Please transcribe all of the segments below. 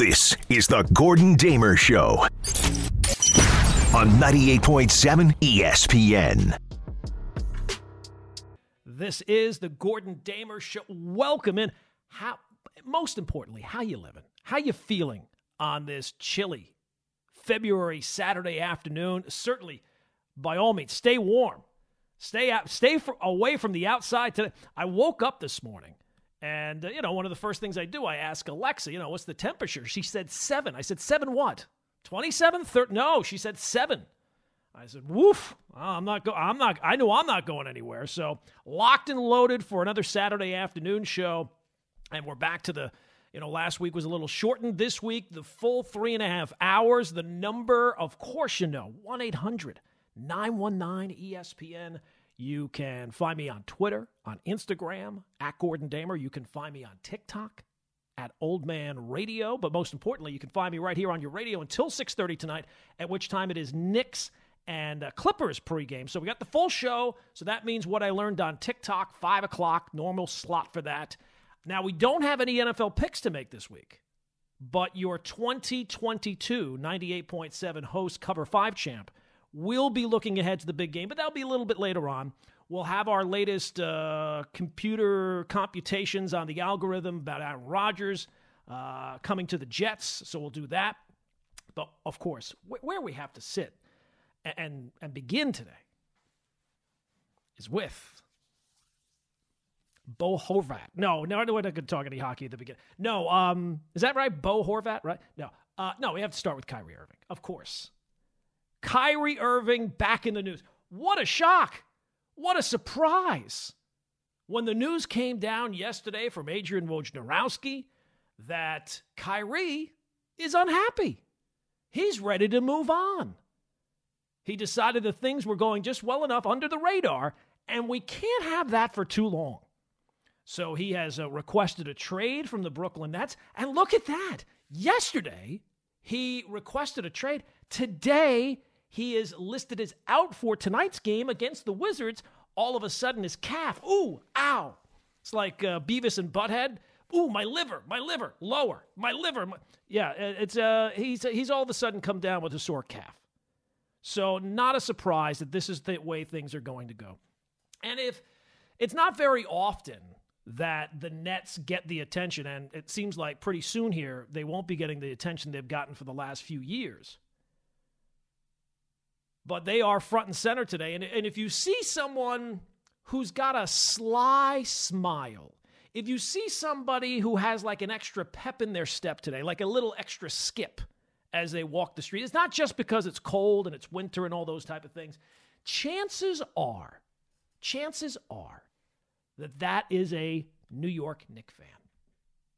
This is the Gordon Damer Show on 98.7 ESPN. This is the Gordon Damer Show. Welcome in. How, most importantly, how you living? How you feeling on this chilly February Saturday afternoon? Certainly, by all means, stay warm. Stay out. Stay for, away from the outside today. I woke up this morning and, uh, you know, one of the first things I do, I ask Alexa, you know, what's the temperature? She said seven. I said, seven what? 27? 30? No, she said seven. I said, woof, I'm not go- I'm not, I know I'm not going anywhere. So locked and loaded for another Saturday afternoon show. And we're back to the, you know, last week was a little shortened. This week, the full three and a half hours. The number, of course, you know, 1 800 919 ESPN. You can find me on Twitter, on Instagram, at Gordon Damer. You can find me on TikTok at Old Man Radio. But most importantly, you can find me right here on your radio until 6.30 tonight, at which time it is Knicks and uh, Clippers pregame. So we got the full show. So that means what I learned on TikTok, 5 o'clock, normal slot for that. Now, we don't have any NFL picks to make this week, but your 2022 98.7 host cover 5 champ We'll be looking ahead to the big game, but that'll be a little bit later on. We'll have our latest uh, computer computations on the algorithm about Aaron Rodgers uh, coming to the Jets, so we'll do that. But of course, wh- where we have to sit and, and, begin today is with Bo Horvat. No, no, I don't want to talk any hockey at the beginning. No, um, is that right? Bo Horvat, right? No, uh, no, we have to start with Kyrie Irving, of course. Kyrie Irving back in the news. What a shock! What a surprise! When the news came down yesterday from Adrian Wojnarowski that Kyrie is unhappy. He's ready to move on. He decided that things were going just well enough under the radar, and we can't have that for too long. So he has uh, requested a trade from the Brooklyn Nets. And look at that. Yesterday, he requested a trade. Today, he is listed as out for tonight's game against the Wizards. All of a sudden, his calf, ooh, ow. It's like uh, Beavis and Butthead. Ooh, my liver, my liver, lower, my liver. My... Yeah, it's uh, he's he's all of a sudden come down with a sore calf. So not a surprise that this is the way things are going to go. And if it's not very often that the Nets get the attention, and it seems like pretty soon here they won't be getting the attention they've gotten for the last few years but they are front and center today. And, and if you see someone who's got a sly smile, if you see somebody who has like an extra pep in their step today, like a little extra skip as they walk the street, it's not just because it's cold and it's winter and all those type of things. Chances are, chances are that that is a New York Knicks fan.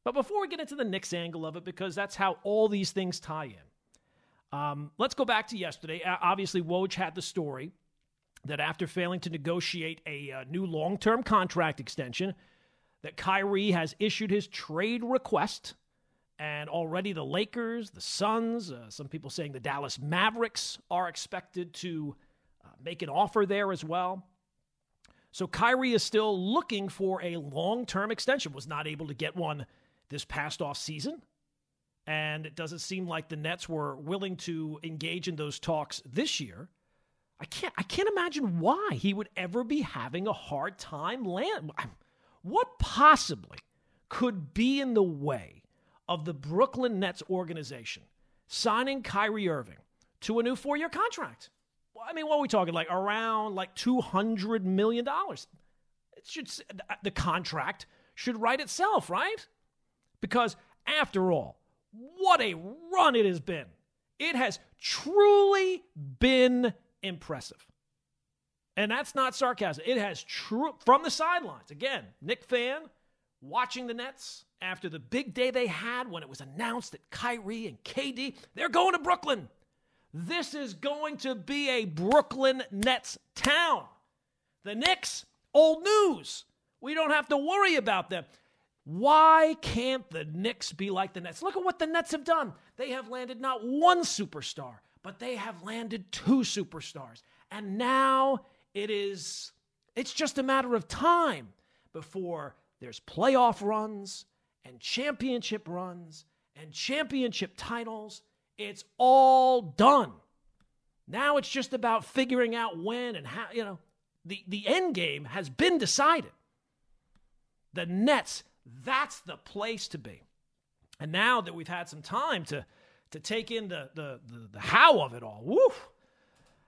But before we get into the Knicks angle of it, because that's how all these things tie in, um, let's go back to yesterday. Obviously, Woj had the story that after failing to negotiate a uh, new long term contract extension, that Kyrie has issued his trade request. And already the Lakers, the Suns, uh, some people saying the Dallas Mavericks are expected to uh, make an offer there as well. So Kyrie is still looking for a long term extension, was not able to get one this past off season and it doesn't seem like the Nets were willing to engage in those talks this year. I can't I can't imagine why he would ever be having a hard time land. What possibly could be in the way of the Brooklyn Nets organization signing Kyrie Irving to a new four-year contract? Well, I mean, what are we talking like around like 200 million dollars? It should the contract should write itself, right? Because after all, what a run it has been. It has truly been impressive. And that's not sarcasm. It has true from the sidelines. Again, Knick fan watching the Nets after the big day they had when it was announced that Kyrie and KD they're going to Brooklyn. This is going to be a Brooklyn Nets town. The Knicks, old news. We don't have to worry about them. Why can't the Knicks be like the Nets? Look at what the Nets have done. They have landed not one superstar, but they have landed two superstars. And now it is it's just a matter of time before there's playoff runs and championship runs and championship titles. It's all done. Now it's just about figuring out when and how, you know, the, the end game has been decided. The Nets, that's the place to be. And now that we've had some time to, to take in the, the, the, the how of it all, woof,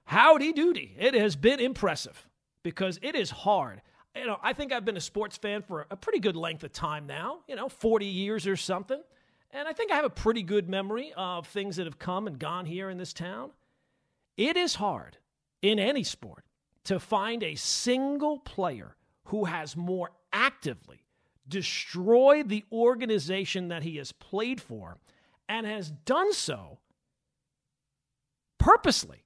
howdy doody. It has been impressive because it is hard. You know, I think I've been a sports fan for a pretty good length of time now, you know, 40 years or something. And I think I have a pretty good memory of things that have come and gone here in this town. It is hard in any sport to find a single player who has more actively destroyed the organization that he has played for and has done so purposely.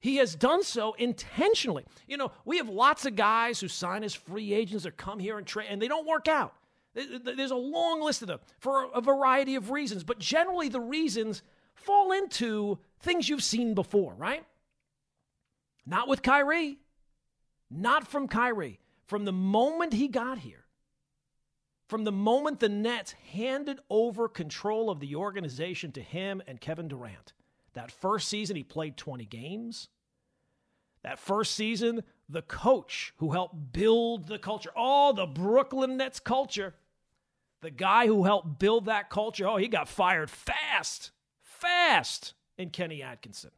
He has done so intentionally. You know, we have lots of guys who sign as free agents or come here and trade, and they don't work out. There's a long list of them for a variety of reasons, but generally the reasons fall into things you've seen before, right? Not with Kyrie. Not from Kyrie. From the moment he got here, from the moment the Nets handed over control of the organization to him and Kevin Durant, that first season he played 20 games. That first season, the coach who helped build the culture, all the Brooklyn Nets culture, the guy who helped build that culture, oh, he got fired fast, fast in Kenny Atkinson.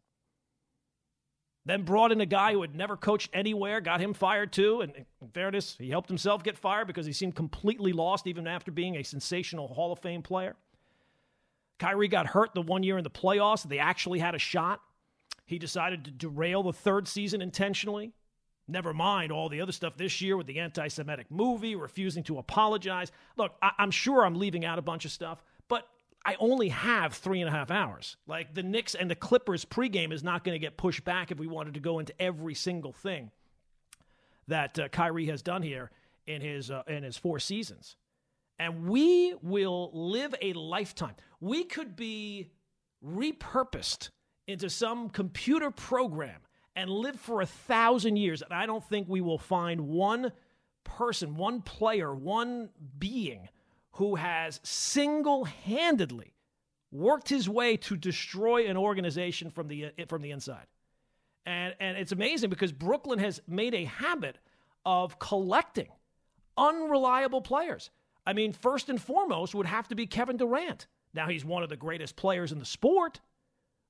Then brought in a guy who had never coached anywhere, got him fired too. And in fairness, he helped himself get fired because he seemed completely lost even after being a sensational Hall of Fame player. Kyrie got hurt the one year in the playoffs. They actually had a shot. He decided to derail the third season intentionally. Never mind all the other stuff this year with the anti Semitic movie, refusing to apologize. Look, I- am sure I'm leaving out a bunch of stuff, I only have three and a half hours. Like the Knicks and the Clippers pregame is not going to get pushed back if we wanted to go into every single thing that uh, Kyrie has done here in his uh, in his four seasons. And we will live a lifetime. We could be repurposed into some computer program and live for a thousand years. And I don't think we will find one person, one player, one being who has single handedly worked his way to destroy an organization from the, uh, from the inside. And, and it's amazing because Brooklyn has made a habit of collecting unreliable players. I mean, first and foremost would have to be Kevin Durant. Now, he's one of the greatest players in the sport,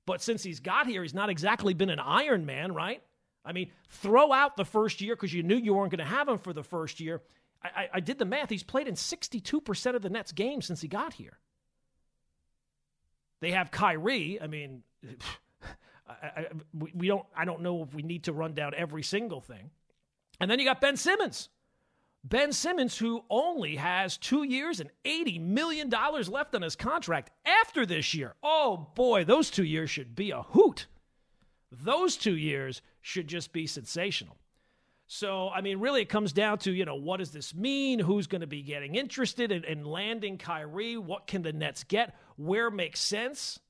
but since he's got here, he's not exactly been an Iron Man, right? I mean, throw out the first year because you knew you weren't going to have him for the first year. I, I, did the math. He's played in 62% of the Nets games since he got here. They have Kyrie. I mean, I, I, we don't. I don't know if we need to run down every single thing. And then you got Ben Simmons. Ben Simmons, who only has two years and $80 million left on his contract after this year. Oh boy, those two years should be a hoot. Those two years should just be sensational. So, I mean, really, it comes down to, you know, what does this mean? Who's going to be getting interested in, in, landing Kyrie? What can the Nets get? Where makes sense?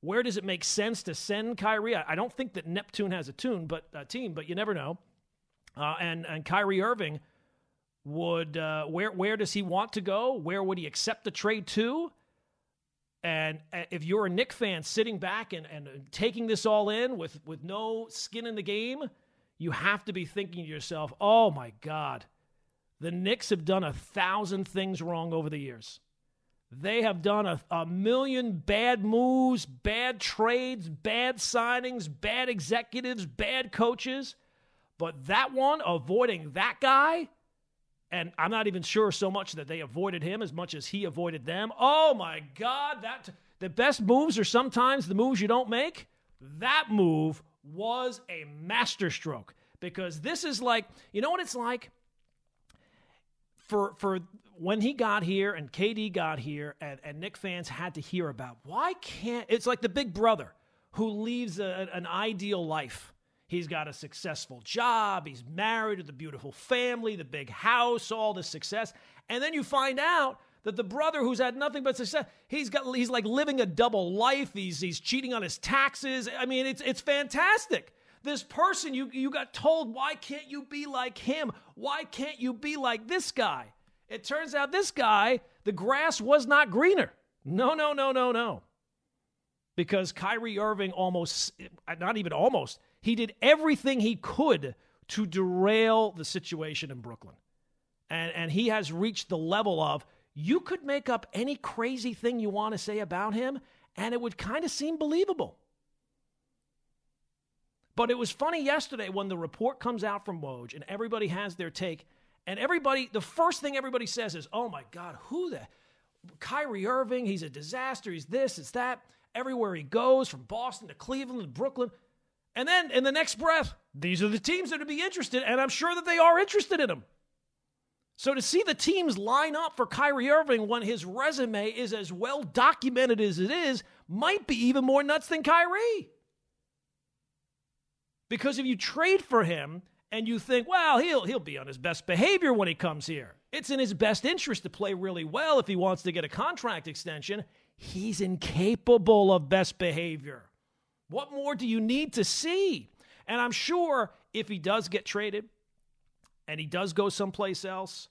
Where does it make sense to send Kyrie? I, I don't think that Neptune has a tune, but a team, but you never know. Uh, and and Kyrie Irving would uh, where where does he want to go? Where would he accept the trade to? And uh, if you're a Knick fan sitting back and, and taking this all in with with no skin in the game you have to be thinking to yourself, oh my God, the Knicks have done a thousand things wrong over the years. They have done a, a million bad moves, bad trades, bad signings, bad executives, bad coaches. But that one, avoiding that guy, and I'm not even sure so much that they avoided him as much as he avoided them. Oh my God, that the best moves are sometimes the moves you don't make. That move was a masterstroke because this is like, you know what it's like? For, for when he got here and KD got here and, and Knick fans had to hear about why can't it's like the big brother who leaves a, an ideal life. He's got a successful job, he's married with a beautiful family, the big house, all the success. And then you find out that the brother who's had nothing but success, he's got he's like living a double life. He's he's cheating on his taxes. I mean, it's it's fantastic. This person you you got told, why can't you be like him? Why can't you be like this guy? It turns out this guy, the grass was not greener. No, no, no, no, no. Because Kyrie Irving almost, not even almost, he did everything he could to derail the situation in Brooklyn. And, and he has reached the level of you could make up any crazy thing you want to say about him, and it would kind of seem believable. But it was funny yesterday when the report comes out from Woj and everybody has their take. And everybody, the first thing everybody says is, oh my God, who the? Kyrie Irving, he's a disaster. He's this, it's that. Everywhere he goes, from Boston to Cleveland to Brooklyn. And then in the next breath, these are the teams that would be interested, and I'm sure that they are interested in him. So to see the teams line up for Kyrie Irving when his resume is as well documented as it is might be even more nuts than Kyrie. Because if you trade for him and you think, well, he'll he'll be on his best behavior when he comes here. It's in his best interest to play really well if he wants to get a contract extension. He's incapable of best behavior. What more do you need to see? And I'm sure if he does get traded and he does go someplace else,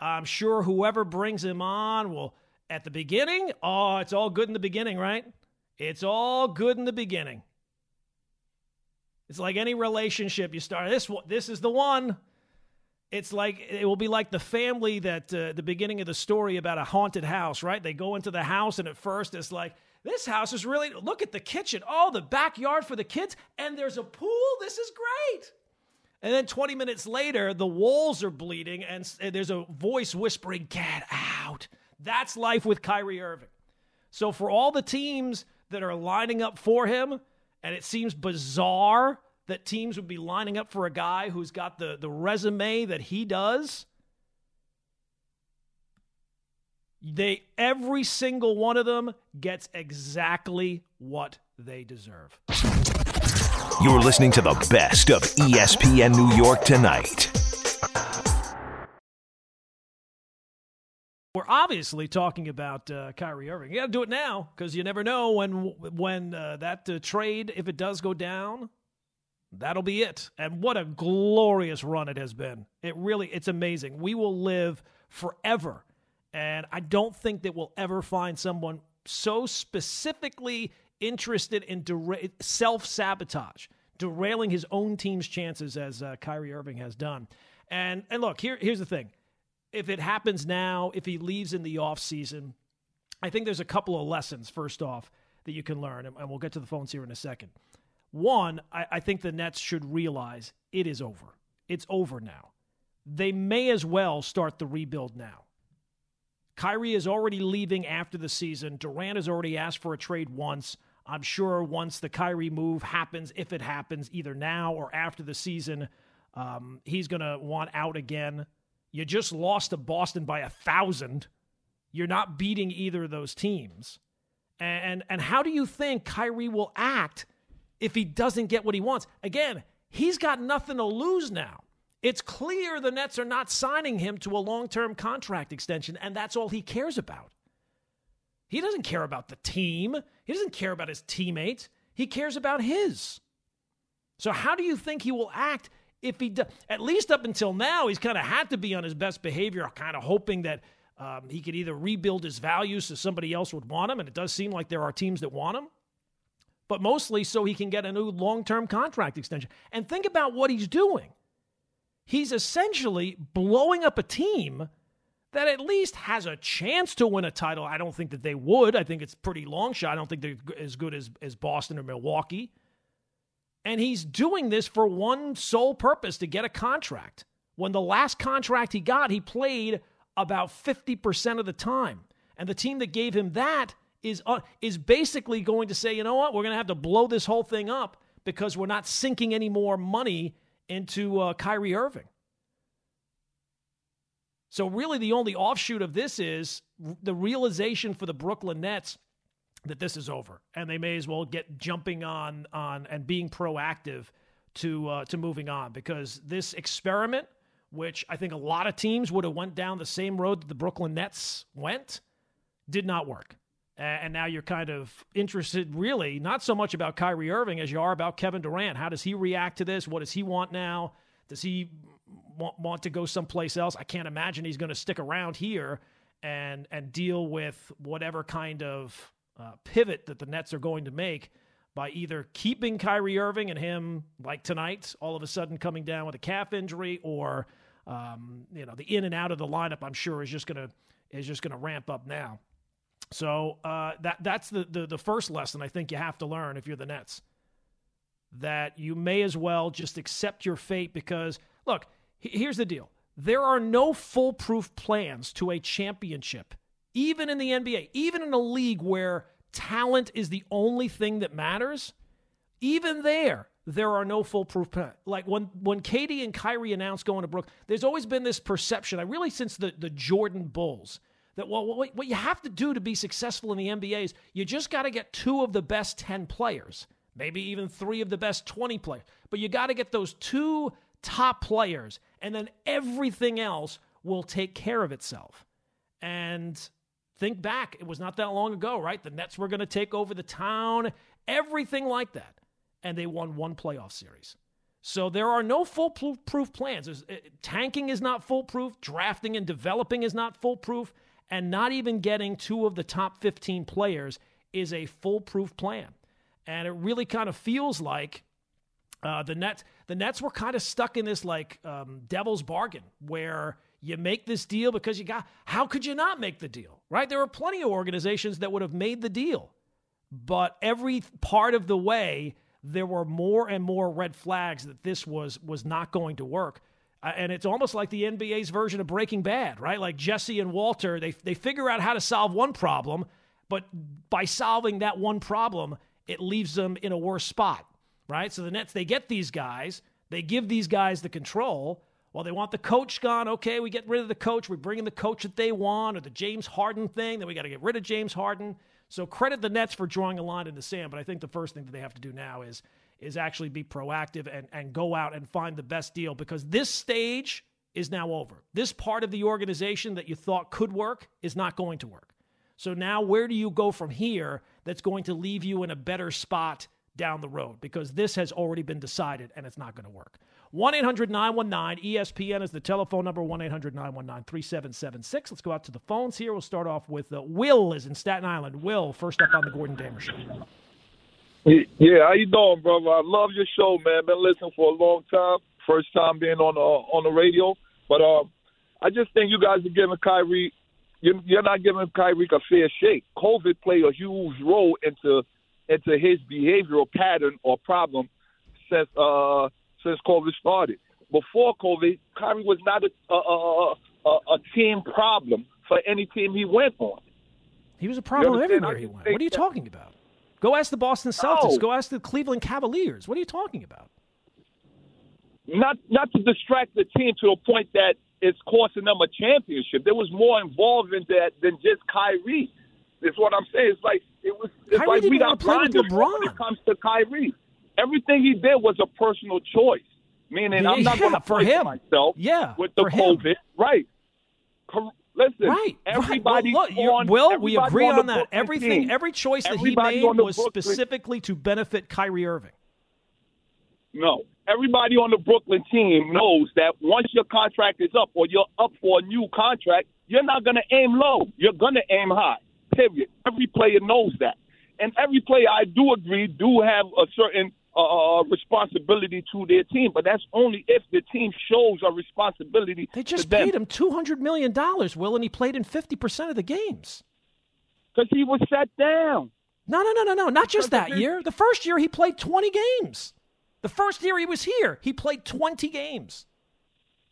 I'm sure whoever brings him on will, at the beginning, oh, it's all good in the beginning, right? It's all good in the beginning. It's like any relationship you start. This this is the one. It's like it will be like the family that uh, the beginning of the story about a haunted house, right? They go into the house and at first it's like this house is really look at the kitchen, oh the backyard for the kids, and there's a pool. This is great. And then 20 minutes later, the walls are bleeding and, there's a voice whispering, "Get out." That's life with Kyrie Irving. So for all the teams that are lining up for him, and it seems bizarre that teams would be lining up for a guy who's got the, the resume that he does. They every single one of them gets exactly what they deserve. You're listening to the best of ESPN New York tonight. We're obviously talking about uh, Kyrie Irving. You got to do it now because you never know when when uh, that uh, trade, if it does go down, that'll be it. And what a glorious run it has been. It really, it's amazing. We will live forever, and I don't think that we'll ever find someone so specifically interested in dera- self sabotage, derailing his own team's chances as uh, Kyrie Irving has done. And and look, here here's the thing if it happens now, if he leaves in the offseason, I think there's a couple of lessons, first off, that you can learn. And we'll get to the phones here in a second. One, I, I think the Nets should realize it is over. It's over now. They may as well start the rebuild now. Kyrie is already leaving after the season. Durant has already asked for a trade once. I'm sure once the Kyrie move happens, if it happens, either now or after the season, um, he's going to want out again. You just lost to Boston by a thousand. You're not beating either of those teams. And, and how do you think Kyrie will act if he doesn't get what he wants? Again, he's got nothing to lose now. It's clear the Nets are not signing him to a long term contract extension, and that's all he cares about. He doesn't care about the team, he doesn't care about his teammates, he cares about his. So, how do you think he will act if he does? at least up until now, he's kind of had to be on his best behavior, kind of hoping that um, he could either rebuild his values so somebody else would want him, and it does seem like there are teams that want him, but mostly so he can get a new long term contract extension. And think about what he's doing. He's essentially blowing up a team that at least has a chance to win a title. I don't think that they would. I think it's pretty long shot. I don't think they're as good as, as Boston or Milwaukee. And he's doing this for one sole purpose to get a contract. When the last contract he got, he played about 50% of the time. And the team that gave him that is, uh, is basically going to say, you know what, we're going to have to blow this whole thing up because we're not sinking any more money into uh, Kyrie Irving. So, really, the only offshoot of this is the realization for the Brooklyn Nets that this is over, and they may as well get jumping on on and being proactive to uh, to moving on because this experiment, which I think a lot of teams would have went down the same road that the Brooklyn Nets went, did not work. And now you're kind of interested, really, not so much about Kyrie Irving as you are about Kevin Durant. How does he react to this? What does he want now? Does he want, want to go someplace else? I can't imagine he's going to stick around here and and deal with whatever kind of uh, pivot that the Nets are going to make by either keeping Kyrie Irving and him like tonight, all of a sudden coming down with a calf injury, or um, you know the in and out of the lineup. I'm sure is just gonna is just gonna ramp up now. So uh, that that's the, the the first lesson I think you have to learn if you're the Nets. That you may as well just accept your fate because look, here's the deal: there are no foolproof plans to a championship, even in the NBA, even in a league where talent is the only thing that matters. Even there, there are no foolproof plans. Like when when KD and Kyrie announced going to Brook, there's always been this perception. I really since the the Jordan Bulls that well, what, what you have to do to be successful in the NBA is you just got to get two of the best 10 players, maybe even three of the best 20 players. But you got to get those two top players, and then everything else will take care of itself. And think back, it was not that long ago, right? The Nets were going to take over the town, everything like that. And they won one playoff series. So there are no foolproof plans. Uh, tanking is not foolproof. Drafting and developing is not foolproof and not even getting two of the top 15 players is a foolproof plan. And it really kind of feels like uh, the Nets the Nets were kind of stuck in this like um, devil's bargain where you make this deal because you got how could you not make the deal right? There were plenty of organizations that would have made the deal but every part of the way there were more and more red flags that this was was not going to work. And it's almost like the NBA's version of Breaking Bad, right? Like Jesse and Walter, they they figure out how to solve one problem, but by solving that one problem, it leaves them in a worse spot, right? So the Nets they get these guys, they give these guys the control. Well, they want the coach gone. Okay, we get rid of the coach. We bring in the coach that they want, or the James Harden thing. Then we got to get rid of James Harden. So credit the Nets for drawing a line in the sand. But I think the first thing that they have to do now is is actually be proactive and, and go out and find the best deal because this stage is now over. This part of the organization that you thought could work is not going to work. So now, where do you go from here that's going to leave you in a better spot down the road? Because this has already been decided and it's not going to work. 1 800 919 ESPN is the telephone number 1 800 919 3776. Let's go out to the phones here. We'll start off with uh, Will is in Staten Island. Will, first up on the Gordon Damer Show. Yeah, how you doing, brother? I love your show, man. Been listening for a long time. First time being on the on the radio, but uh, I just think you guys are giving Kyrie. You're, you're not giving Kyrie a fair shake. COVID played a huge role into into his behavioral pattern or problem since uh since COVID started. Before COVID, Kyrie was not a a, a, a team problem for any team he went on. He was a problem everywhere he went. What are you talking about? Go ask the Boston Celtics. Go ask the Cleveland Cavaliers. What are you talking about? Not not to distract the team to a point that it's costing them a championship. There was more involved in that than just Kyrie. Is what I'm saying. It's like it was. It's Kyrie like we got blinded when it comes to Kyrie. Everything he did was a personal choice. Meaning, yeah, I'm not yeah, going to for him. myself. Yeah, with the COVID, him. right? Listen, right. everybody. Right. Well, on, Will, we agree on, on that. Everything, team. every choice that everybody he made was Brooklyn. specifically to benefit Kyrie Irving. No, everybody on the Brooklyn team knows that once your contract is up or you're up for a new contract, you're not going to aim low. You're going to aim high. Period. Every player knows that, and every player, I do agree, do have a certain uh, responsibility to their team, but that's only if the team shows a responsibility. They just paid him two hundred million dollars, Will, and he played in fifty percent of the games because he was set down. No, no, no, no, no, not just that year. The first year he played twenty games. The first year he was here, he played twenty games.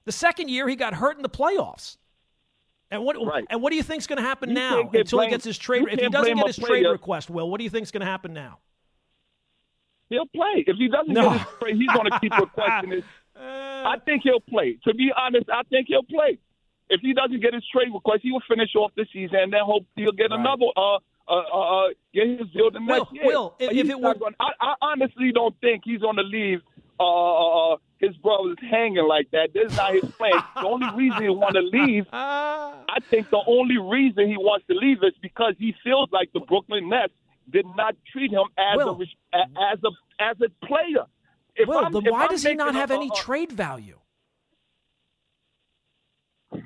The second year he got hurt in the playoffs. And what right. and what do you think is going to happen you now until blamed, he gets his trade? If he doesn't get his trade request, Will, what do you think is going to happen now? He'll play. If he doesn't no. get his trade, he's going to keep requesting it. I think he'll play. To be honest, I think he'll play. If he doesn't get his trade request, he will finish off the season and then hope he'll get right. another. Uh, uh, uh, get his deal the next Will, year. Will, if, if it were, gonna, I, I honestly don't think he's going to leave uh, his brothers hanging like that. This is not his plan. the only reason he want to leave, I think the only reason he wants to leave is because he feels like the Brooklyn Nets did not treat him as Will, a as a as a player. If Will, I'm, then why I'm does he not have a, any a, trade value?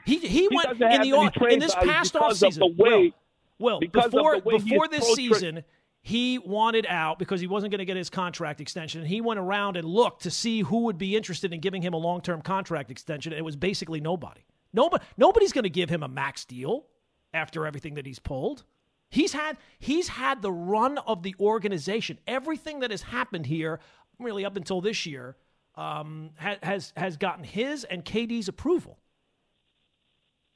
He he, He went in the in this past of offseason. the way- Will, Will of before the way he before this season, he wanted out because he wasn't going to get his contract extension. And he went around and looked to see who would be interested in giving him a long term contract extension. And it was basically nobody. Nobody nobody's going to give him a max deal after everything that he's pulled. He's had he's had the run of the organization. Everything that has happened here, really up until this year, um, ha- has has gotten his and KD's approval.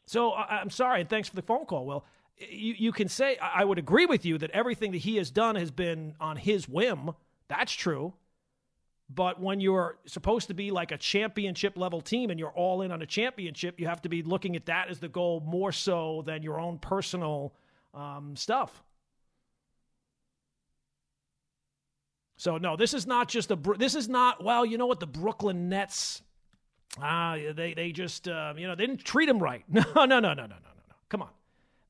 So I, I'm sorry, and thanks for the phone call. Will you you can say I would agree with you that everything that he has done has been on his whim. That's true. But when you're supposed to be like a championship level team and you're all in on a championship, you have to be looking at that as the goal more so than your own personal um, stuff. So no, this is not just a. This is not. Well, you know what? The Brooklyn Nets. Ah, they they just uh, you know they didn't treat him right. No, no, no, no, no, no, no, no. Come on.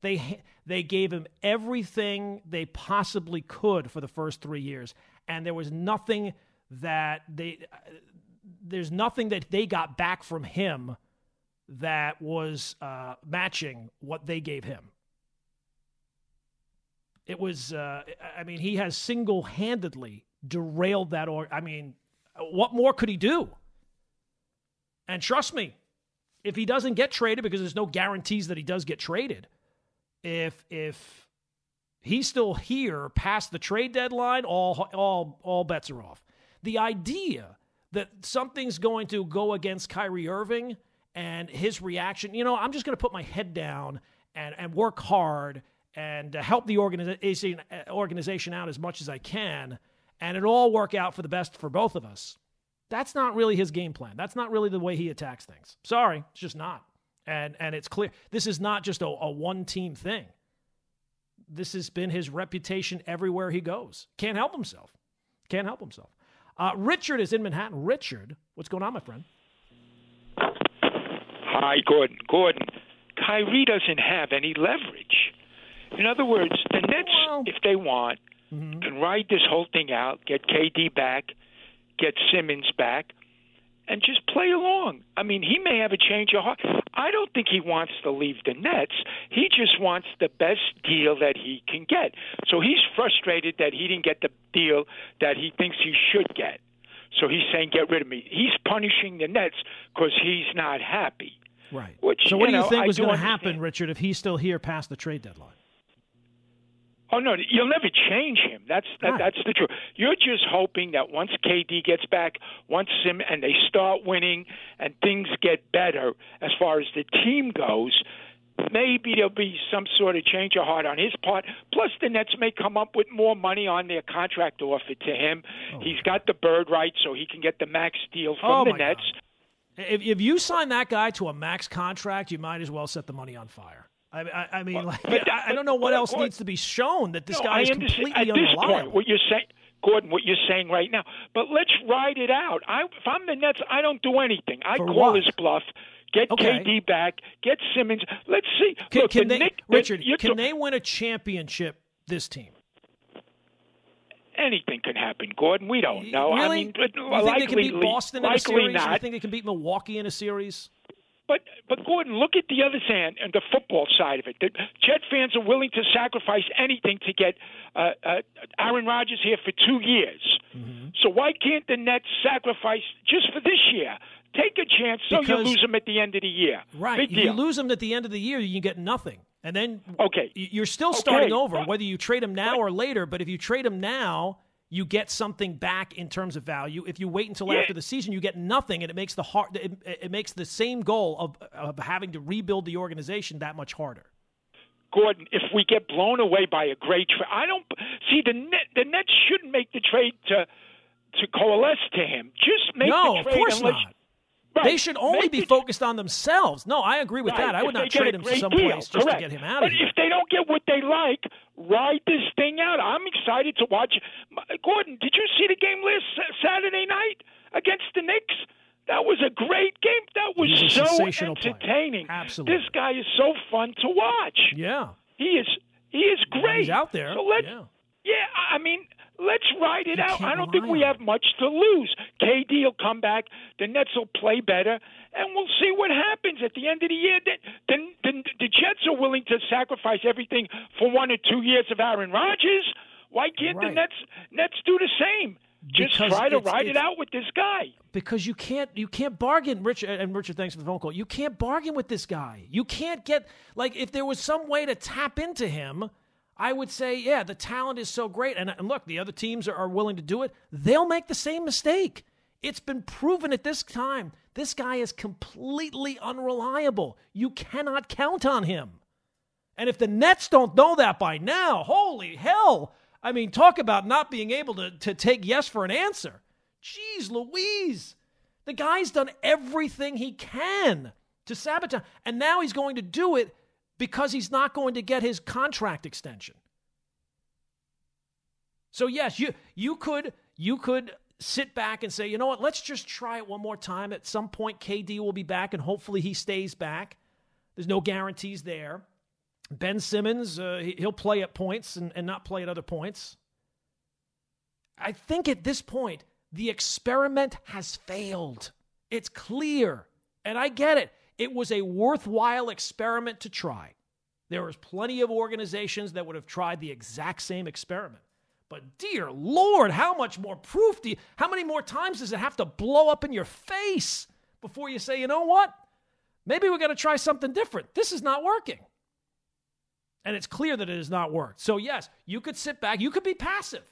They they gave him everything they possibly could for the first three years, and there was nothing that they. There's nothing that they got back from him that was uh, matching what they gave him. It was. Uh, I mean, he has single-handedly derailed that. Or I mean, what more could he do? And trust me, if he doesn't get traded, because there's no guarantees that he does get traded, if if he's still here past the trade deadline, all all all bets are off. The idea that something's going to go against Kyrie Irving and his reaction, you know, I'm just going to put my head down and and work hard and help the organization organization out as much as I can, and it'll all work out for the best for both of us. That's not really his game plan. That's not really the way he attacks things. Sorry, it's just not. And and it's clear this is not just a, a one team thing. This has been his reputation everywhere he goes. Can't help himself. Can't help himself. Uh, Richard is in Manhattan. Richard, what's going on, my friend? Hi, Gordon. Gordon, Kyrie doesn't have any leverage. In other words, the Nets, Well- if they want, can ride this whole thing out, get KD back, get Simmons back, and just play along. I mean, he may have a change of heart. I don't think he wants to leave the Nets. He just wants the best deal that he can get. So he's frustrated that he didn't get the deal that he thinks he should get. So he's saying, "Get rid of me." He's punishing the Nets because he's not happy. Right. Which, so, what you do you think was going to happen, Richard, if he's still here past the trade deadline? Oh no, you'll never change him. That's that, Right. that's the truth. You're just hoping that once KD gets back, once Sim and they start winning and things get better as far as the team goes, maybe there'll be some sort of change of heart on his part. Plus, the Nets may come up with more money on their contract offer to him. Oh. He's got the bird right, so he can get the max deal from Oh, the Nets. God. If, if you sign that guy to a max contract, you might as well set the money on fire. I, I, I mean, like, but- I, I don't know what else needs to be shown that this No, guy is completely At this unreliable. point, what you're saying, Gordon, what you're saying right now. But let's ride it out. I, if I'm the Nets, I don't do anything. I For call what? his bluff. Get Okay. KD back. Get Simmons. Let's see. Can, Look, can the they, Nick, Richard? you're Can t- they win a championship? This team. Anything can happen, Gordon. We don't know. Really? I mean, but you likely, think they can beat Boston in a series? not. You think they can beat Milwaukee in a series? But but Gordon, look at the other side and the football side of it. The Jet fans are willing to sacrifice anything to get uh, uh, Aaron Rodgers here for two years. Mm-hmm. So why can't the Nets sacrifice just for this year? Take a chance, so Because- you lose them at the end of the year. Right. Big If deal. you lose them at the end of the year, you get nothing. And then Okay. you're still starting Okay. over, whether you trade him now or later. But if you trade him now, you get something back in terms of value. If you wait until Yeah. after the season, you get nothing, and it makes the hard, it, it makes the same goal of of having to rebuild the organization that much harder. Gordon, if we get blown away by a great trade, I don't see the net. The Nets shouldn't make the trade to to coalesce to him. Just make no, the of trade course unless, not. Right. They should only Make be focused on themselves. No, I agree with Right, that. I would they not trade him to great some deal, place just correct. to get him out but of here. if they don't get what they like, ride this thing out. I'm excited to watch. Gordon, did you see the game last Saturday night against the Knicks? That was a great game. That was so sensational player. entertaining. Absolutely. This guy is so fun to watch. Yeah. He is he is great. he's out there. So let's Yeah. yeah, I mean, Let's ride it you out. I don't think we have much to lose. KD will come back. The Nets will play better, and we'll see what happens at the end of the year. The, the, the, the Jets are willing to sacrifice everything for one or two years of Aaron Rodgers. Why can't right. the Nets Nets do the same? Just because try to ride it out with this guy. Because you can't you can't bargain, Richard. Uh, and Richard, thanks for the phone call. You can't bargain with this guy. You can't get like if there was some way to tap into him. I would say, yeah, the talent is so great. And, and look, the other teams are, are willing to do it. They'll make the same mistake. It's been proven at this time. This guy is completely unreliable. You cannot count on him. And if the Nets don't know that by now, holy hell, I mean, talk about not being able to, to take yes for an answer. Jeez Louise. The guy's done everything he can to sabotage. And now he's going to do it because he's not going to get his contract extension. So yes, you you could you could sit back and say, you know what, let's just try it one more time. At some point, KD will be back, and hopefully he stays back. There's no guarantees there. Ben Simmons, uh, he'll play at points and, and not play at other points. I think at this point, the experiment has failed. It's clear. And I get it. It was a worthwhile experiment to try. There was plenty of organizations that would have tried the exact same experiment. But dear Lord, how much more proof do you, how many more times does it have to blow up in your face before you say, you know what? Maybe we got to try something different. This is not working. And it's clear that it has not worked. So, yes, you could sit back, you could be passive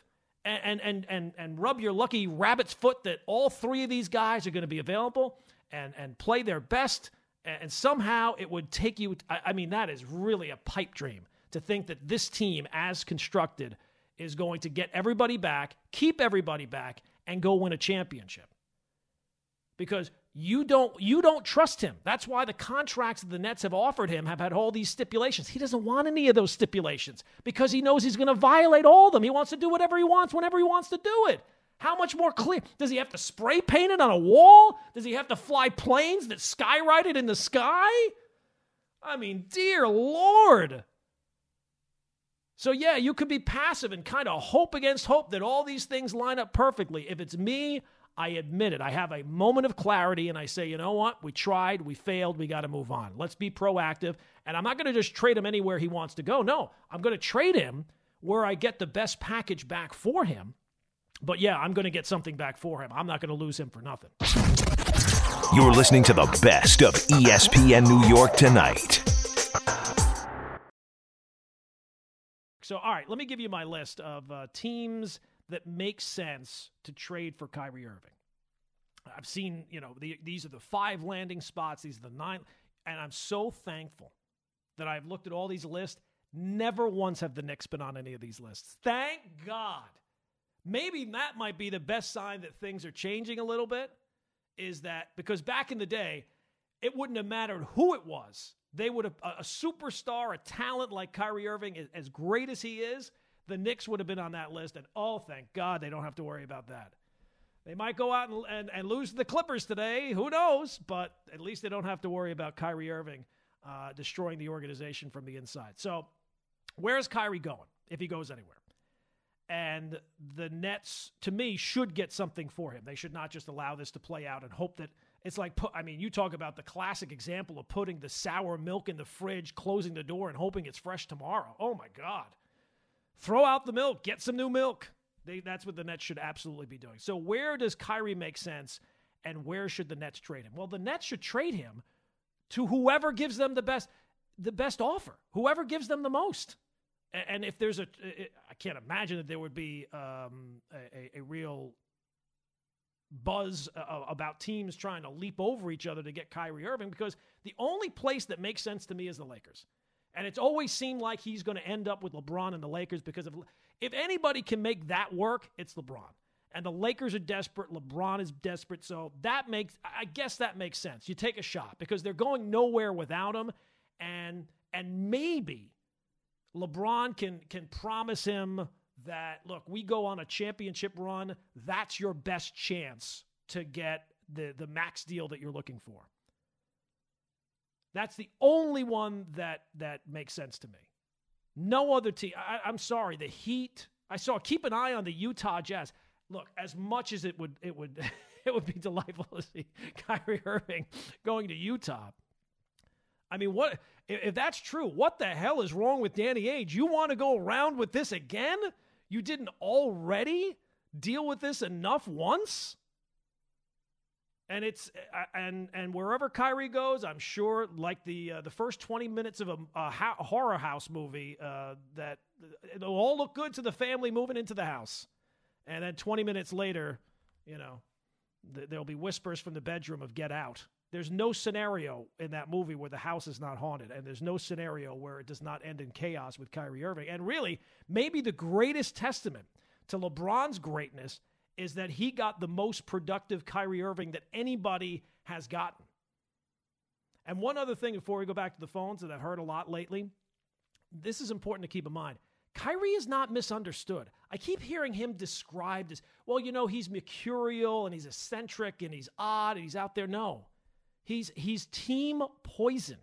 and, and, and, and rub your lucky rabbit's foot that all three of these guys are going to be available and, and play their best. And somehow it would take you. I mean, that is really a pipe dream to think that this team, as constructed, is going to get everybody back, keep everybody back, and go win a championship. Because you don't you don't trust him. That's why the contracts that the Nets have offered him have had all these stipulations. He doesn't want any of those stipulations because he knows he's going to violate all of them. He wants to do whatever he wants whenever he wants to do it. How much more clear? Does he have to spray paint it on a wall? Does he have to fly planes that skyride it in the sky? I mean, dear Lord. So, yeah, you could be passive and kind of hope against hope that all these things line up perfectly. If it's me, I admit it. I have a moment of clarity and I say, you know what? We tried, we failed, we got to move on. Let's be proactive. And I'm not going to just trade him anywhere he wants to go. No, I'm going to trade him where I get the best package back for him. But yeah, I'm going to get something back for him. I'm not going to lose him for nothing. You're listening to the best of ESPN New York tonight. So, all right, let me give you my list of uh, teams that make sense to trade for Kyrie Irving. I've seen, you know, the, these are the five landing spots, these are the nine, and I'm so thankful that I've looked at all these lists. Never once have the Knicks been on any of these lists. Thank God. Maybe that might be the best sign that things are changing a little bit. Is that because back in the day, it wouldn't have mattered who it was. They would have a, superstar, a talent like Kyrie Irving, as great as he is, the Knicks would have been on that list. And oh, thank God they don't have to worry about that. They might go out and, and, and lose the Clippers today. Who knows? But at least they don't have to worry about Kyrie Irving uh, destroying the organization from the inside. So, where's Kyrie going if he goes anywhere? And the Nets, to me, should get something for him. They should not just allow this to play out and hope that it's like, I mean, you talk about the classic example of putting the sour milk in the fridge, closing the door, and hoping it's fresh tomorrow. Oh my God. Throw out the milk, get some new milk. They, that's what the Nets should absolutely be doing. So, where does Kyrie make sense, and where should the Nets trade him? Well, the Nets should trade him to whoever gives them the best, the best offer, whoever gives them the most. And if there's a, I can't imagine that there would be um, a, a, real buzz about teams trying to leap over each other to get Kyrie Irving because the only place that makes sense to me is the Lakers. And it's always seemed like he's going to end up with LeBron and the Lakers because of if anybody can make that work, it's LeBron. And the Lakers are desperate, LeBron is desperate, so that makes I guess that makes sense. You take a shot because they're going nowhere without him and and maybe LeBron can can promise him that look, we go on a championship run, that's your best chance to get the the max deal that you're looking for. That's the only one that that makes sense to me. No other team. I, am sorry. The Heat, I saw keep an eye on the Utah Jazz. Look, as much as it would it would it would be delightful to see Kyrie Irving going to Utah. I mean, what if that's true? What the hell is wrong with Danny Ainge? You want to go around with this again? You didn't already deal with this enough once? And it's and and wherever Kyrie goes, I'm sure, like the uh, the first 20 minutes of a, a, horror house movie, uh, that it'll all look good to the family moving into the house, and then 20 minutes later, you know, th- there'll be whispers from the bedroom of "Get out." There's no scenario in that movie where the house is not haunted, and there's no scenario where it does not end in chaos with Kyrie Irving. And really, maybe the greatest testament to LeBron's greatness is that he got the most productive Kyrie Irving that anybody has gotten. And one other thing before we go back to the phones that I've heard a lot lately, this is important to keep in mind. Kyrie is not misunderstood. I keep hearing him described as, well, you know, he's mercurial and he's eccentric and he's odd and he's out there. No, he's, he's team poison.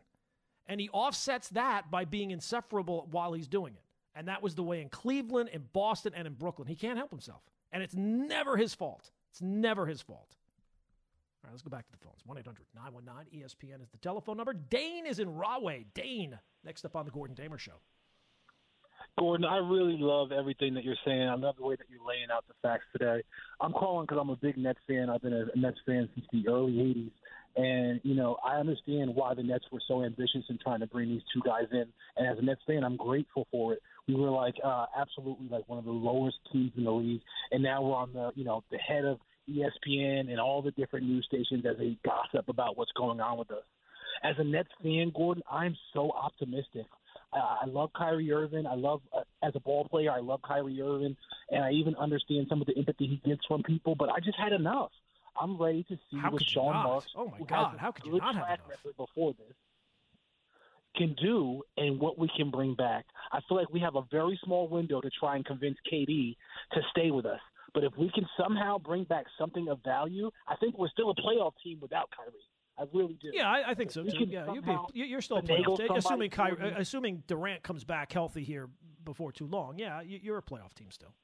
And he offsets that by being insufferable while he's doing it. And that was the way in Cleveland, in Boston, and in Brooklyn. He can't help himself. And it's never his fault. It's never his fault. All right, let's go back to the phones. 1 800 919 ESPN is the telephone number. Dane is in Rahway. Dane, next up on the Gordon Damer Show. Gordon, I really love everything that you're saying. I love the way that you're laying out the facts today. I'm calling because I'm a big Nets fan. I've been a Nets fan since the early 80s. And, you know, I understand why the Nets were so ambitious in trying to bring these two guys in. And as a Nets fan, I'm grateful for it. We were like uh, absolutely like one of the lowest teams in the league. And now we're on the, you know, the head of ESPN and all the different news stations as they gossip about what's going on with us. As a Nets fan, Gordon, I'm so optimistic. I love Kyrie Irving. I love uh, as a ball player. I love Kyrie Irving, and I even understand some of the empathy he gets from people. But I just had enough. I'm ready to see how what Sean Marks, oh my God, how could you not have enough? before this, can do and what we can bring back. I feel like we have a very small window to try and convince KD to stay with us. But if we can somehow bring back something of value, I think we're still a playoff team without Kyrie. I really do. Yeah, I, I think so too. Yeah, you'd be, you're still a playoff assuming Kyrie, uh, assuming Durant comes back healthy here before too long. Yeah, you're a playoff team still.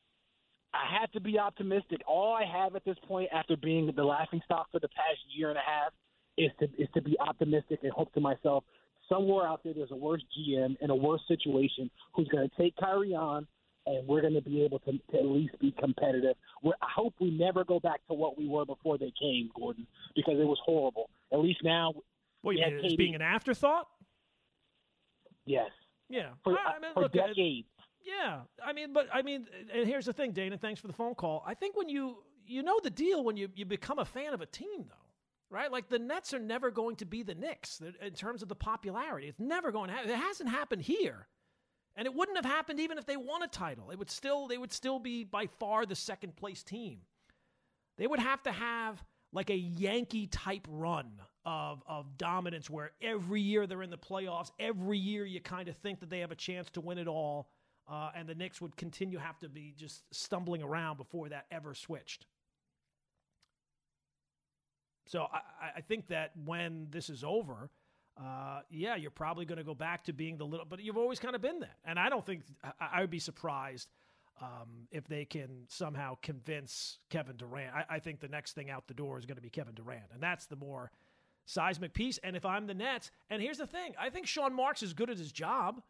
I have to be optimistic. All I have at this point, after being the laughing stock for the past year and a half, is to is to be optimistic and hope to myself somewhere out there there's a worse GM in a worse situation who's going to take Kyrie on, and we're going to be able to, to at least be competitive. We're, I hope we never go back to what we were before they came, Gordon, because it was horrible. At least now. What you mean, being an afterthought? Yes. Yeah. For, I mean, for look, decades. Yeah, I mean, but I mean, and here's the thing, Dana. Thanks for the phone call. I think when you you know the deal when you you become a fan of a team, though, right? Like the Nets are never going to be the Knicks in terms of the popularity. It's never going to happen. It hasn't happened here, and it wouldn't have happened even if they won a title. It would still they would still be by far the second place team. They would have to have like a Yankee type run of of dominance where every year they're in the playoffs. Every year you kind of think that they have a chance to win it all uh, and the Knicks would continue have to be just stumbling around before that ever switched. So I, I think that when this is over, uh, yeah, you're probably going to go back to being the little, but you've always kind of been that. And I don't think I, I would be surprised um, if they can somehow convince Kevin Durant. I, I think the next thing out the door is going to be Kevin Durant, and that's the more seismic piece. And if I'm the Nets, and here's the thing, I think Sean Marks is good at his job.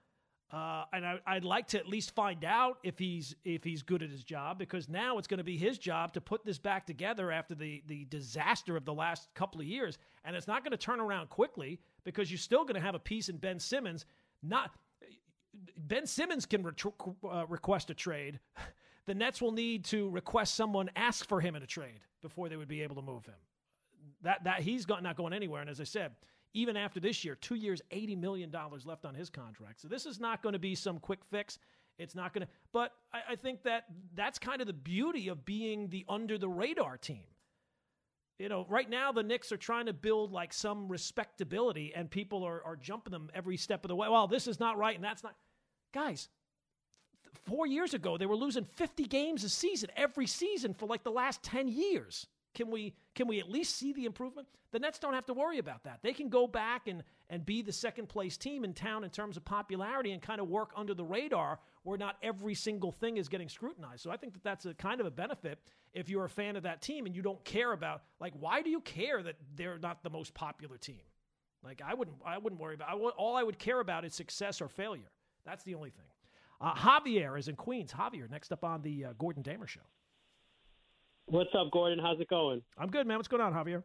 Uh, and I, would like to at least find out if he's if he's good at his job because now it's going to be his job to put this back together after the the disaster of the last couple of years, and it's not going to turn around quickly because you're still going to have a piece in Ben Simmons. Not Ben Simmons can uh, request a trade. The Nets will need to request someone ask for him in a trade before they would be able to move him. That that he's not going anywhere, and as I said even after this year, two years, $80 million left on his contract. So this is not going to be some quick fix. It's not going to, but I, I, think that that's kind of the beauty of being the under the radar team. You know, right now the Knicks are trying to build like some respectability, and people are, are jumping them every step of the way. Well, this is not right, and that's not. Guys, four years ago, they were losing 50 games a season every season for like the last 10 years. Can we can we at least see the improvement? The Nets don't have to worry about that. They can go back and and be the second place team in town in terms of popularity and kind of work under the radar where not every single thing is getting scrutinized. So I think that that's a kind of a benefit if you're a fan of that team and you don't care about like why do you care that they're not the most popular team? Like I wouldn't I wouldn't worry about all I would care about is success or failure. That's the only thing. Uh, Javier is in Queens. Javier, next up on the uh, Gordon Damer show. What's up, Gordon? How's it going? I'm good, man. What's going on, Javier?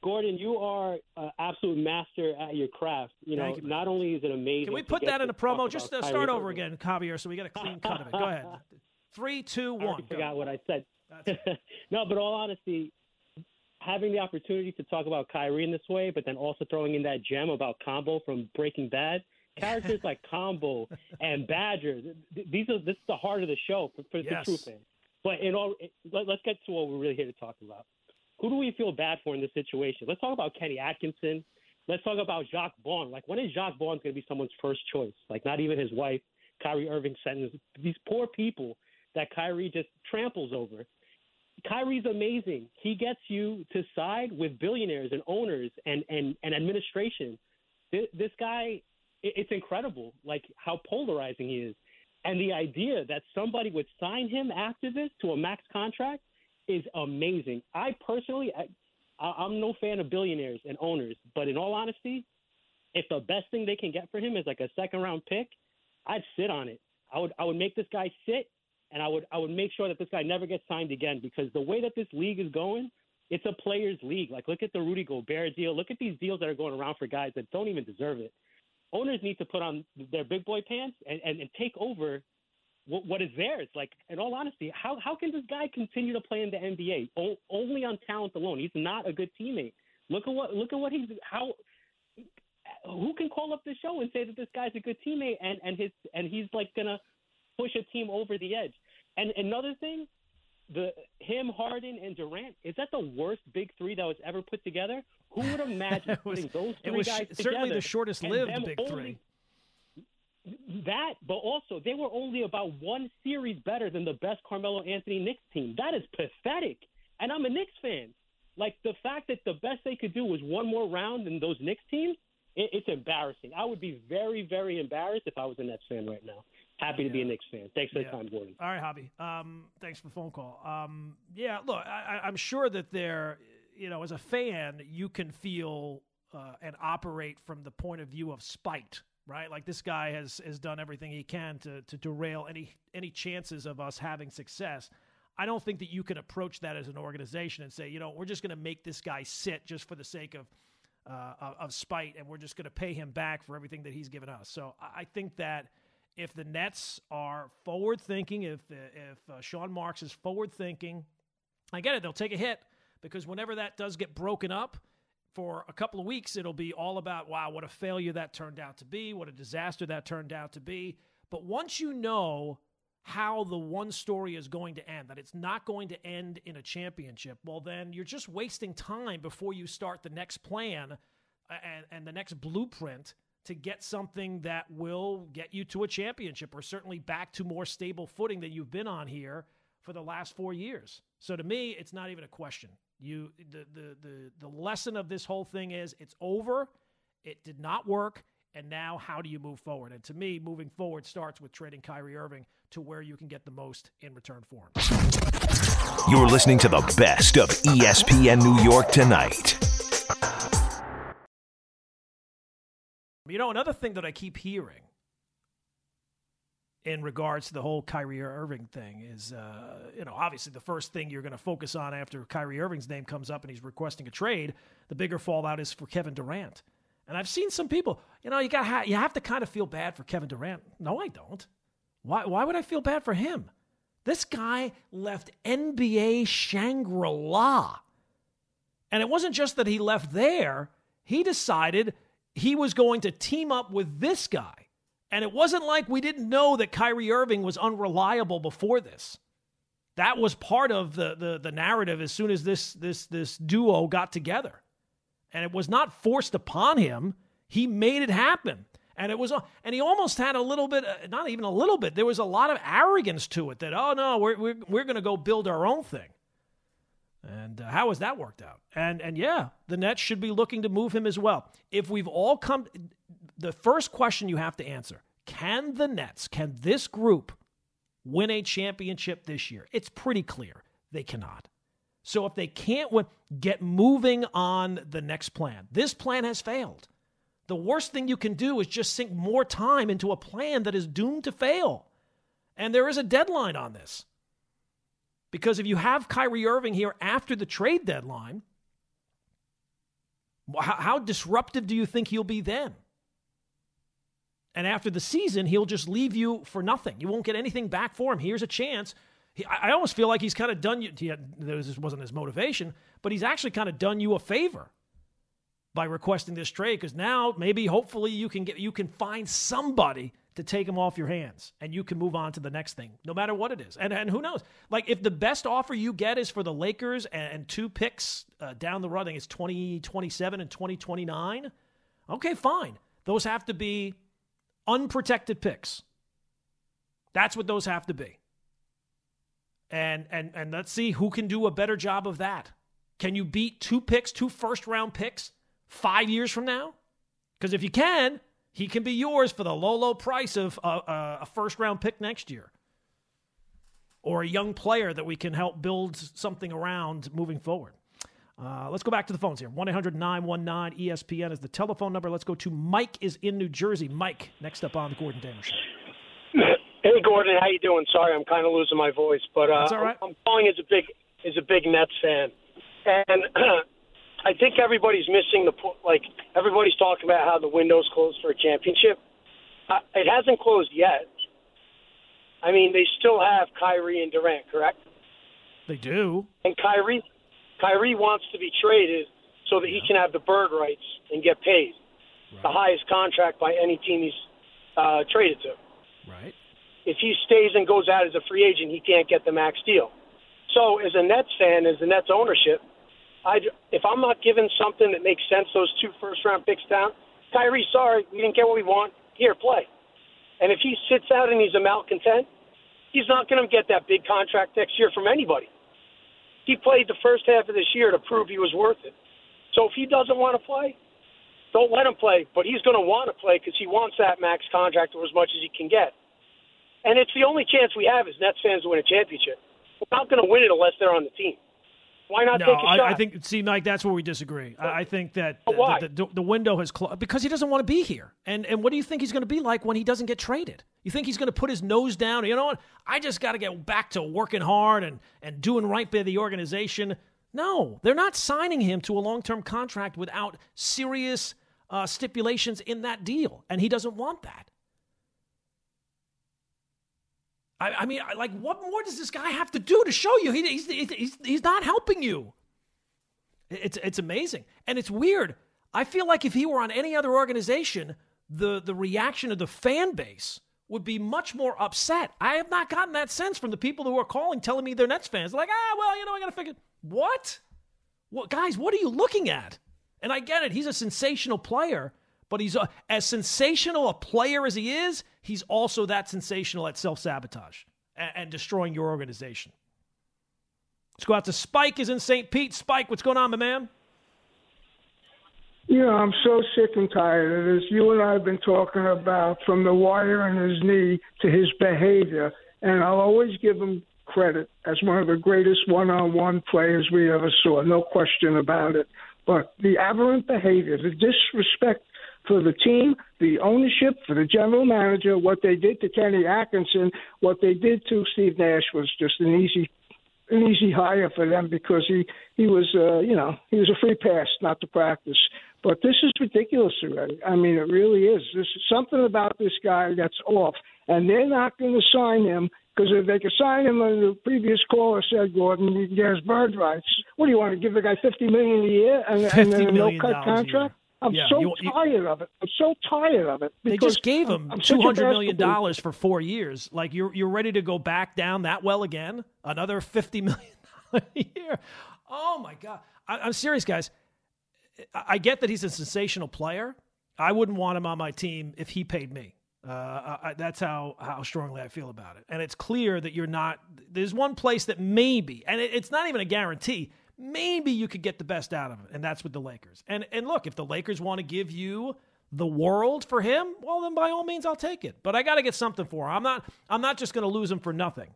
Gordon, you are an absolute master at your craft. You know, you, not only is it amazing. Can we put that in a promo? Just uh, start over again, Javier, so we get a clean cut of it. Go ahead. Three, two, one. I forgot what I said. no, but all honesty, having the opportunity to talk about Kyrie in this way, but then also throwing in that gem about Combo from Breaking Bad, characters like Combo and Badger, these are this is the heart of the show for, for yes. the true fan. But in all, let, us get to what we're really here to talk about. Who do we feel bad for in this situation? Let's talk about Kenny Atkinson. Let's talk about Jacque Vaughn. Like, when is Jacque Vaughn going to be someone's first choice? Like, not even his wife, Kyrie Irving sentence. These poor people that Kyrie just tramples over. Kyrie's amazing. He gets you to side with billionaires and owners and, and, and administration. This, this guy, it's incredible, like how polarizing he is. And the idea that somebody would sign him after this to a max contract is amazing. I personally, I, I'm no fan of billionaires and owners, but in all honesty, if the best thing they can get for him is like a second round pick, I'd sit on it. I would I would make this guy sit, and I would I would make sure that this guy never gets signed again because the way that this league is going, it's a players' league. Like look at the Rudy Gobert deal. Look at these deals that are going around for guys that don't even deserve it. Owners need to put on their big boy pants and, and, and take over what, what is theirs. Like, in all honesty, how how can this guy continue to play in the NBA o- only on talent alone? He's not a good teammate. Look at what look at what he's how. Who can call up the show and say that this guy's a good teammate and and his and he's like gonna push a team over the edge? And another thing, the him, Harden, and Durant is that the worst big three that was ever put together? Who would imagine was, putting those three it was guys certainly together the shortest lived big only, three that, but also they were only about one series better than the best Carmelo Anthony Knicks team. That is pathetic. And I'm a Knicks fan. Like the fact that the best they could do was one more round than those Knicks teams, it, it's embarrassing. I would be very, very embarrassed if I was a Nets fan right now. Happy yeah. to be a Knicks fan. Thanks for yeah. the time, Gordon. All right, Javi. Um, thanks for the phone call. Um, yeah, look, I, I'm sure that there, you know, as a fan, you can feel uh, and operate from the point of view of spite right? Like this guy has has done everything he can to to derail any any chances of us having success. I don't think that you can approach that as an organization and say, you know, we're just going to make this guy sit just for the sake of uh, of spite, and we're just going to pay him back for everything that he's given us. So I think that if the Nets are forward thinking, if if uh, Sean Marks is forward thinking, I get it. They'll take a hit because whenever that does get broken up, for a couple of weeks, it'll be all about, wow, what a failure that turned out to be, what a disaster that turned out to be. But once you know how the one story is going to end, that it's not going to end in a championship, well, then you're just wasting time before you start the next plan uh, and, and the next blueprint to get something that will get you to a championship or certainly back to more stable footing than you've been on here for the last four years. So to me, it's not even a question. You the, the the the lesson of this whole thing is it's over. It did not work. And now, how do you move forward? And to me, moving forward starts with trading Kyrie Irving to where you can get the most in return for him. You're listening to the best of ESPN New York tonight. You know, another thing that I keep hearing in regards to the whole Kyrie Irving thing is, uh, you know, obviously the first thing you're going to focus on after Kyrie Irving's name comes up and he's requesting a trade, the bigger fallout is for Kevin Durant. And I've seen some people, you know, you got you have to kind of feel bad for Kevin Durant. No, I don't. Why why would I feel bad for him? This guy left NBA Shangri-La. And it wasn't just that he left there, he decided he was going to team up with this guy. And it wasn't like we didn't know that Kyrie Irving was unreliable before this. That was part of the, the, the narrative as soon as this, this, this duo got together. And it was not forced upon him. He made it happen. And it was, and he almost had a little bit, uh, not even a little bit, there was a lot of arrogance to it that, oh no, we're, we're, we're going to go build our own thing. And uh, how has that worked out? And and yeah, the Nets should be looking to move him as well. If we've all come, the first question you have to answer: Can the Nets, can this group win a championship this year? It's pretty clear they cannot. So if they can't win, get moving on the next plan. This plan has failed. The worst thing you can do is just sink more time into a plan that is doomed to fail. And there is a deadline on this. Because if you have Kyrie Irving here after the trade deadline, how, how disruptive do you think he'll be then? And after the season, he'll just leave you for nothing. You won't get anything back for him. Here's a chance. He, I almost feel like he's kind of done you. He had, this wasn't his motivation, but he's actually kind of done you a favor by requesting this trade because now maybe, hopefully, you can get you can find somebody to take him off your hands and you can move on to the next thing, no matter what it is. And and who knows? Like if the best offer you get is for the Lakers and, and two picks uh, down the road, I think it's 2027 and 2029. Okay, fine. Those have to be unprotected picks. That's what those have to be. And and and let's see who can do a better job of that. Can you beat two picks, two first round picks 5 years from now? Cuz if you can, he can be yours for the low low price of a, a, a first round pick next year. Or a young player that we can help build something around moving forward. Uh, let's go back to the phones here. 1 800 919 ESPN is the telephone number. Let's go to Mike is in New Jersey. Mike, next up on the Gordon Damer Show. Hey Gordon, how you doing? Sorry, I'm kind of losing my voice, but uh, That's all right. I'm calling as a big as a big Nets fan, and I think everybody's missing the po- like everybody's talking about how the window's closed for a championship. Uh, it hasn't closed yet. I mean, they still have Kyrie and Durant, correct? They do. And Kyrie, Kyrie wants to be traded so that he can have the bird rights and get paid, the highest contract by any team he's uh, traded to. Right. If he stays and goes out as a free agent, he can't get the max deal. So, as a Nets fan, as the Nets ownership, I if I'm not given something that makes sense, those two first round picks down, Kyrie, sorry, we didn't get what we want. Here, play. And if he sits out and he's a malcontent, he's not going to get that big contract next year from anybody. He played the first half of this year to prove he was worth it. So if he doesn't want to play, don't let him play. But he's going to want to play because he wants that max contract or as much as he can get. And it's the only chance we have as Nets fans to win a championship. We're not going to win it unless they're on the team. Why not No, take a shot? I, I think. See, Mike, that's where we disagree. I, I think that why? the, the, the window has closed because he doesn't want to be here. And and what do you think he's going to be like when he doesn't get traded? You think he's going to put his nose down? You know what? I just got to get back to working hard and and doing right by the organization. No, they're not signing him to a long term contract without serious uh, stipulations in that deal, and he doesn't want that. I, I mean, like, what more does this guy have to do to show you he, he's, he's, he's not helping you? It's, it's amazing. And it's weird. I feel like if he were on any other organization, the, the reaction of the fan base would be much more upset. I have not gotten that sense from the people who are calling telling me they're Nets fans. Like, ah, well, you know, I got to figure. What? What, guys, what are you looking at? And I get it. He's a sensational player, but he's a, as sensational a player as he is, he's also that sensational at self sabotage and, and destroying your organization. Let's go out to Spike is in St. Pete. Spike, what's going on, my man? You know, I'm so sick and tired of this. You and I have been talking about from the wire in his knee to his behavior, and I'll always give him credit as one of the greatest one-on-one players we ever saw, no question about it. But the aberrant behavior, the disrespect for the team, the ownership, for the general manager, what they did to Kenny Atkinson, what they did to Steve Nash was just an easy an easy hire for them because he he was uh, you know he was a free pass not to practice. But this is ridiculous already. I mean, it really is. There's something about this guy that's off, and they're not going to sign him because if they could sign him, and the previous caller said, Gordon, he can get his bird rights. What do you want to give the guy fifty million a year and, and then a no cut contract? I'm Yeah, so you- you- tired of it. I'm so tired of it. They just gave him I'm two hundred million dollars for four years. Like you're you're ready to go back down that well again? Another fifty million a year? Oh my god! I, I'm serious, guys. I, I get that he's a sensational player. I wouldn't want him on my team if he paid me. Uh, I, I- that's how how strongly I feel about it. And it's clear that you're not. There's one place that maybe, and it, it's not even a guarantee. Maybe you could get the best out of it, and that's with the Lakers. And and look, if the Lakers want to give you the world for him, well then by all means I'll take it. But I got to get something for him. I'm not I'm not just going to lose him for nothing.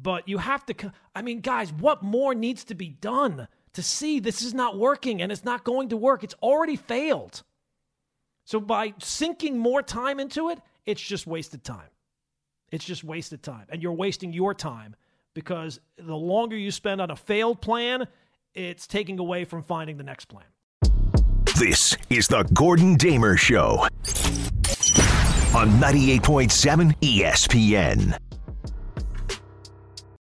But you have to I mean guys, what more needs to be done to see this is not working and it's not going to work? It's already failed. So by sinking more time into it, it's just wasted time. It's just wasted time. And you're wasting your time because the longer you spend on a failed plan, it's taking away from finding the next plan. This is the Gordon Damer Show on 98.7 ESPN.